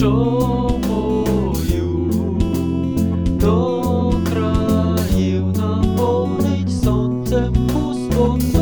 тобою до країв наповнить сонцем пустоту.